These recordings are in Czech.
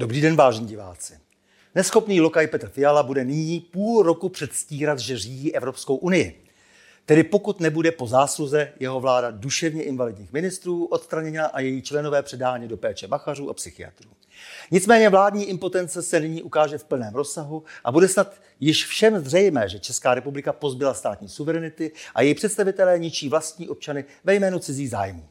Dobrý den, vážení diváci. Neschopný lokaj Petr Fiala bude nyní půl roku předstírat, že řídí Evropskou unii. Tedy pokud nebude po zásluze jeho vláda duševně invalidních ministrů odstraněna a její členové předáni do péče bachařů a psychiatrů. Nicméně vládní impotence se nyní ukáže v plném rozsahu a bude snad již všem zřejmé, že Česká republika pozbyla státní suverenity a její představitelé ničí vlastní občany ve jménu cizí zájmu.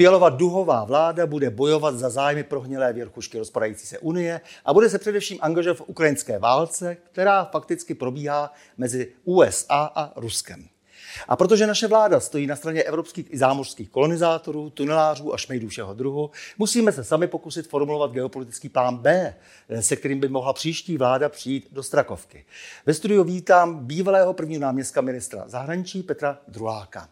Fialova duhová vláda bude bojovat za zájmy prohnilé věrchušky rozpadající se Unie a bude se především angažovat v ukrajinské válce, která fakticky probíhá mezi USA a Ruskem. A protože naše vláda stojí na straně evropských i zámořských kolonizátorů, tunelářů a šmejdů všeho druhu, musíme se sami pokusit formulovat geopolitický plán B, se kterým by mohla příští vláda přijít do Strakovky. Ve studiu vítám bývalého prvního náměstka ministra zahraničí Petra Druláka.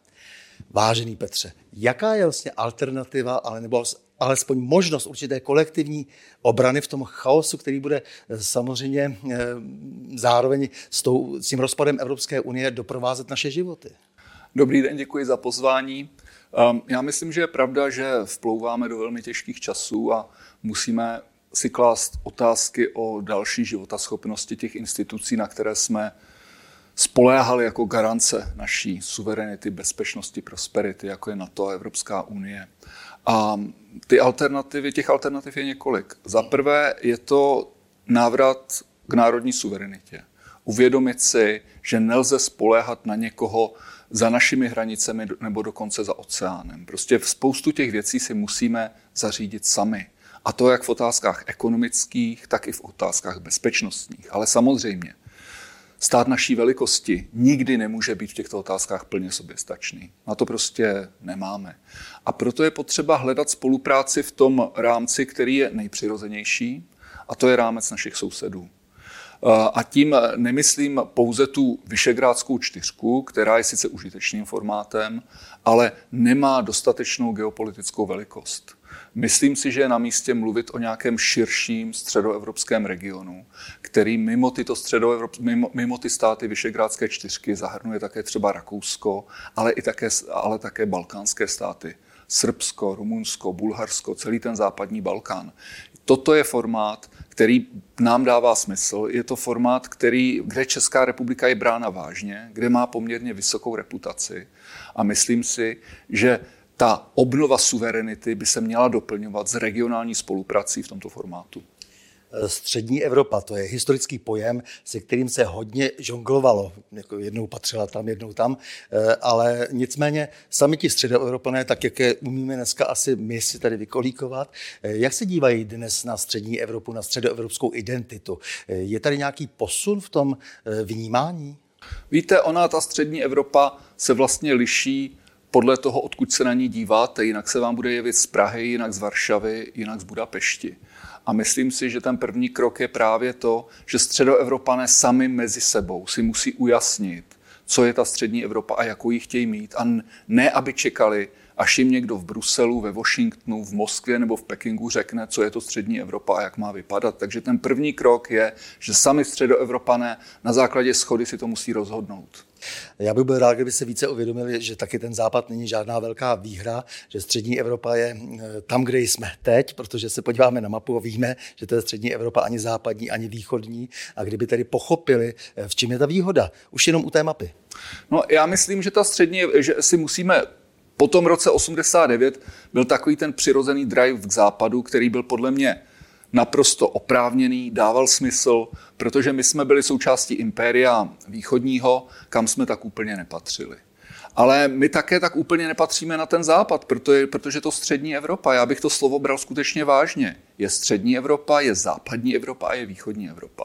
Vážený Petře, jaká je vlastně alternativa, ale nebo alespoň možnost určité kolektivní obrany v tom chaosu, který bude eh, samozřejmě eh, zároveň s, tou, s tím rozpadem Evropské unie doprovázet naše životy? Dobrý den, děkuji za pozvání. Ehm, já myslím, že je pravda, že vplouváme do velmi těžkých časů a musíme si klást otázky o další životaschopnosti těch institucí, na které jsme spoléhali jako garance naší suverenity, bezpečnosti, prosperity, jako je NATO a Evropská unie. A ty alternativy, těch alternativ je několik. Za prvé je to návrat k národní suverenitě. Uvědomit si, že nelze spoléhat na někoho za našimi hranicemi nebo dokonce za oceánem. Prostě v spoustu těch věcí si musíme zařídit sami. A to jak v otázkách ekonomických, tak i v otázkách bezpečnostních. Ale samozřejmě, stát naší velikosti nikdy nemůže být v těchto otázkách plně soběstačný. Na to prostě nemáme. A proto je potřeba hledat spolupráci v tom rámci, který je nejpřirozenější, a to je rámec našich sousedů. A tím nemyslím pouze tu Vyšegrádskou čtyřku, která je sice užitečným formátem, ale nemá dostatečnou geopolitickou velikost. Myslím si, že je na místě mluvit o nějakém širším středoevropském regionu, který mimo, tyto středoevropské, mimo, mimo ty státy Vyšegrádské čtyřky zahrnuje také třeba Rakousko, ale, i také, ale také balkánské státy. Srbsko, Rumunsko, Bulharsko, celý ten západní Balkán. Toto je formát, který nám dává smysl. Je to formát, který, kde Česká republika je brána vážně, kde má poměrně vysokou reputaci. A myslím si, že ta obnova suverenity by se měla doplňovat s regionální spoluprací v tomto formátu. Střední Evropa, to je historický pojem, se kterým se hodně žonglovalo. Jako jednou patřila tam, jednou tam, eh, ale nicméně sami ti středoevropané, tak jak je umíme dneska asi my si tady vykolíkovat, eh, jak se dívají dnes na střední Evropu, na středoevropskou identitu? Eh, je tady nějaký posun v tom vnímání? Víte, ona, ta střední Evropa, se vlastně liší podle toho, odkud se na ní díváte. Jinak se vám bude jevit z Prahy, jinak z Varšavy, jinak z Budapešti. A myslím si, že ten první krok je právě to, že středoevropané sami mezi sebou si musí ujasnit, co je ta střední Evropa a jakou ji chtějí mít. A ne, aby čekali, až jim někdo v Bruselu, ve Washingtonu, v Moskvě nebo v Pekingu řekne, co je to střední Evropa a jak má vypadat. Takže ten první krok je, že sami středoevropané na základě schody si to musí rozhodnout. Já bych byl rád, kdyby se více uvědomili, že taky ten západ není žádná velká výhra, že střední Evropa je eh, tam, kde jsme teď, protože se podíváme na mapu a víme, že to je střední Evropa ani západní, ani východní. A kdyby tedy pochopili, eh, v čem je ta výhoda, už jenom u té mapy. No, já myslím, že ta střední, že si musíme po tom roce 89 byl takový ten přirozený drive k západu, který byl podle mě naprosto oprávněný, dával smysl, protože my jsme byli součástí impéria východního, kam jsme tak úplně nepatřili. Ale my také tak úplně nepatříme na ten západ, protože, protože to střední Evropa, já bych to slovo bral skutečně vážně. Je střední Evropa, je západní Evropa a je východní Evropa.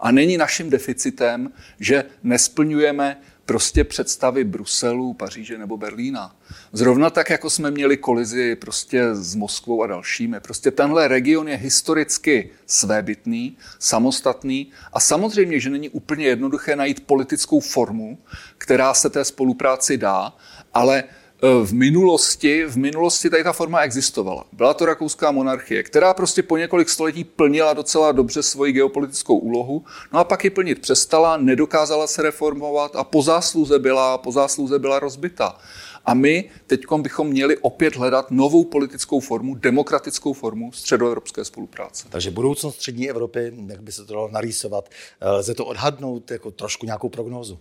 A není naším deficitem, že nesplňujeme prostě představy Bruselu, Paříže nebo Berlína. Zrovna tak, jako jsme měli kolizi prostě s Moskvou a dalšími. Prostě tenhle region je historicky svébytný, samostatný a samozřejmě, že není úplně jednoduché najít politickou formu, která se té spolupráci dá, ale v minulosti, v minulosti tady ta forma existovala. Byla to rakouská monarchie, která prostě po několik století plnila docela dobře svoji geopolitickou úlohu, no a pak ji plnit přestala, nedokázala se reformovat a po zásluze byla, po zásluze byla rozbita. A my teď bychom měli opět hledat novou politickou formu, demokratickou formu středoevropské spolupráce. Takže budoucnost střední Evropy, jak by se to dalo narýsovat, eh, lze to odhadnout jako trošku nějakou prognózu?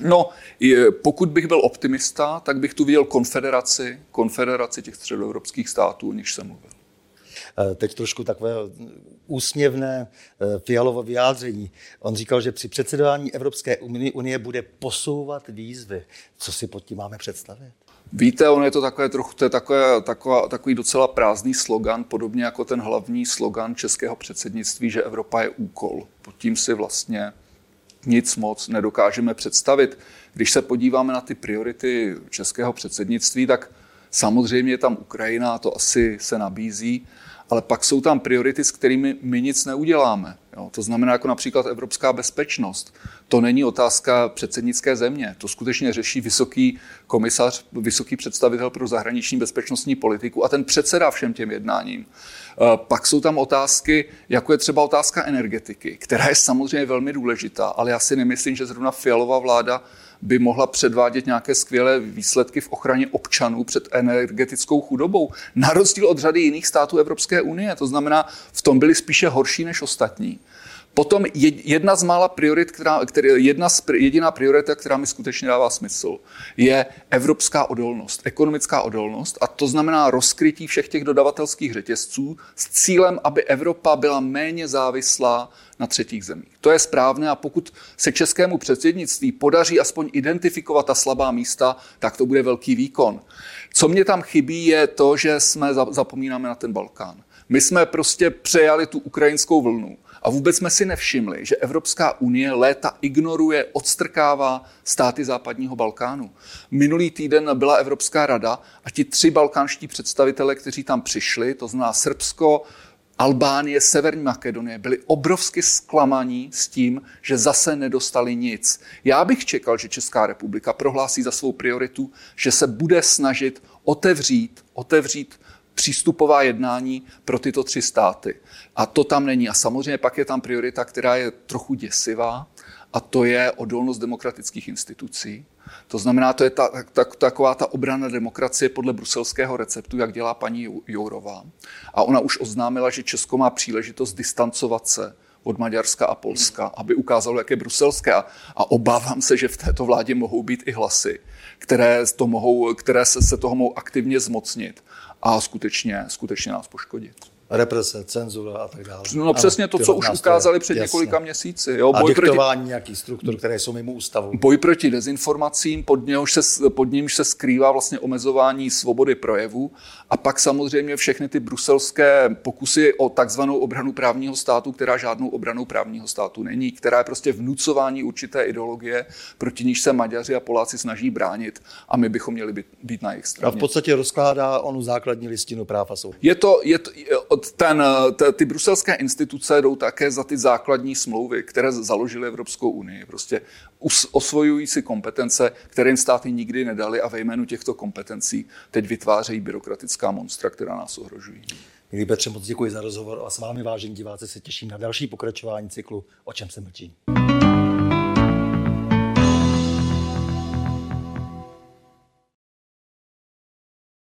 No, pokud bych byl optimista, tak bych tu viděl konfederaci, konfederaci těch středoevropských států, o nichž jsem mluvil. Eh, teď trošku takové úsměvné eh, fialovo vyjádření. On říkal, že při předsedování Evropské unie bude posouvat výzvy. Co si pod tím máme představit? Víte, on je to takové trochu, to je takové, taková, takový docela prázdný slogan, podobně jako ten hlavní slogan českého předsednictví, že Evropa je úkol. Pod tím si vlastně nic moc nedokážeme představit. Když se podíváme na ty priority českého předsednictví, tak samozřejmě tam Ukrajina, to asi se nabízí, ale pak jsou tam priority, s kterými my nic neuděláme. Jo? To znamená jako například evropská bezpečnost. To není otázka předsednické země. To skutečně řeší vysoký komisař, vysoký představitel pro zahraniční bezpečnostní politiku a ten předsedá všem těm jednáním. Eh, pak jsou tam otázky, jako je třeba otázka energetiky, která je samozřejmě velmi důležitá, ale já si nemyslím, že zrovna fialová vláda by mohla předvádět nějaké skvělé výsledky v ochraně občanů před energetickou chudobou. Na rozdíl od řady jiných států Evropské unie. To znamená, v tom byli spíše horší než ostatní. Potom jedna z mála priorit, která, která, jedna z, jediná priorita, která mi skutečně dává smysl, je evropská odolnost, ekonomická odolnost a to znamená rozkrytí všech těch dodavatelských řetězců s cílem, aby Evropa byla méně závislá na třetích zemích. To je správné a pokud se českému předsednictví podaří aspoň identifikovat ta slabá místa, tak to bude velký výkon. Co mě tam chybí, je to, že jsme zapomínáme na ten Balkán. My jsme prostě přejali tu ukrajinskou vlnu. A vůbec jsme si nevšimli, že Evropská unie léta ignoruje, odstrkává státy západního Balkánu. Minulý týden byla Evropská rada a ti tři balkánští představitelé, kteří tam přišli, to znamená Srbsko, Albánie, Severní Makedonie, byli obrovsky zklamaní s tím, že zase nedostali nic. Já bych čekal, že Česká republika prohlásí za svou prioritu, že se bude snažit otevřít, otevřít přístupová jednání pro tyto tři státy. A to tam není. A samozřejmě pak je tam priorita, která je trochu děsivá, a to je odolnost demokratických institucí. To znamená, to je ta, ta, taková ta obrana demokracie podle bruselského receptu, jak dělá paní Jourová. A ona už oznámila, že Česko má příležitost distancovat se od Maďarska a Polska, aby ukázalo, jak je bruselské. A, a obávám se, že v této vládě mohou být i hlasy, které, to mohou, které se, se toho mohou aktivně zmocnit a skutečně, skutečně nás poškodit represe, cenzura a tak dále. No, no přesně to, co už ukázali před jasně. několika měsíci. Jo, boj a diktování proti, nějakých struktur, které jsou mimo ústavu. Boj proti dezinformacím, pod, něhož se, pod nímž se skrývá vlastně omezování svobody projevu a pak samozřejmě všechny ty bruselské pokusy o takzvanou obranu právního státu, která žádnou obranou právního státu není, která je prostě vnucování určité ideologie, proti níž se Maďaři a Poláci snaží bránit a my bychom měli být, být na jejich straně. A v podstatě rozkládá onu základní listinu práv a svobod. Je to, je to, ten, ty bruselské instituce jdou také za ty základní smlouvy, které založily Evropskou unii. Prostě osvojují si kompetence, které jim státy nikdy nedali a ve jménu těchto kompetencí teď vytvářejí byrokratická monstra, která nás ohrožují. Milí Petře, moc děkuji za rozhovor a s vámi, vážení diváci, se těším na další pokračování cyklu O čem se mlčí.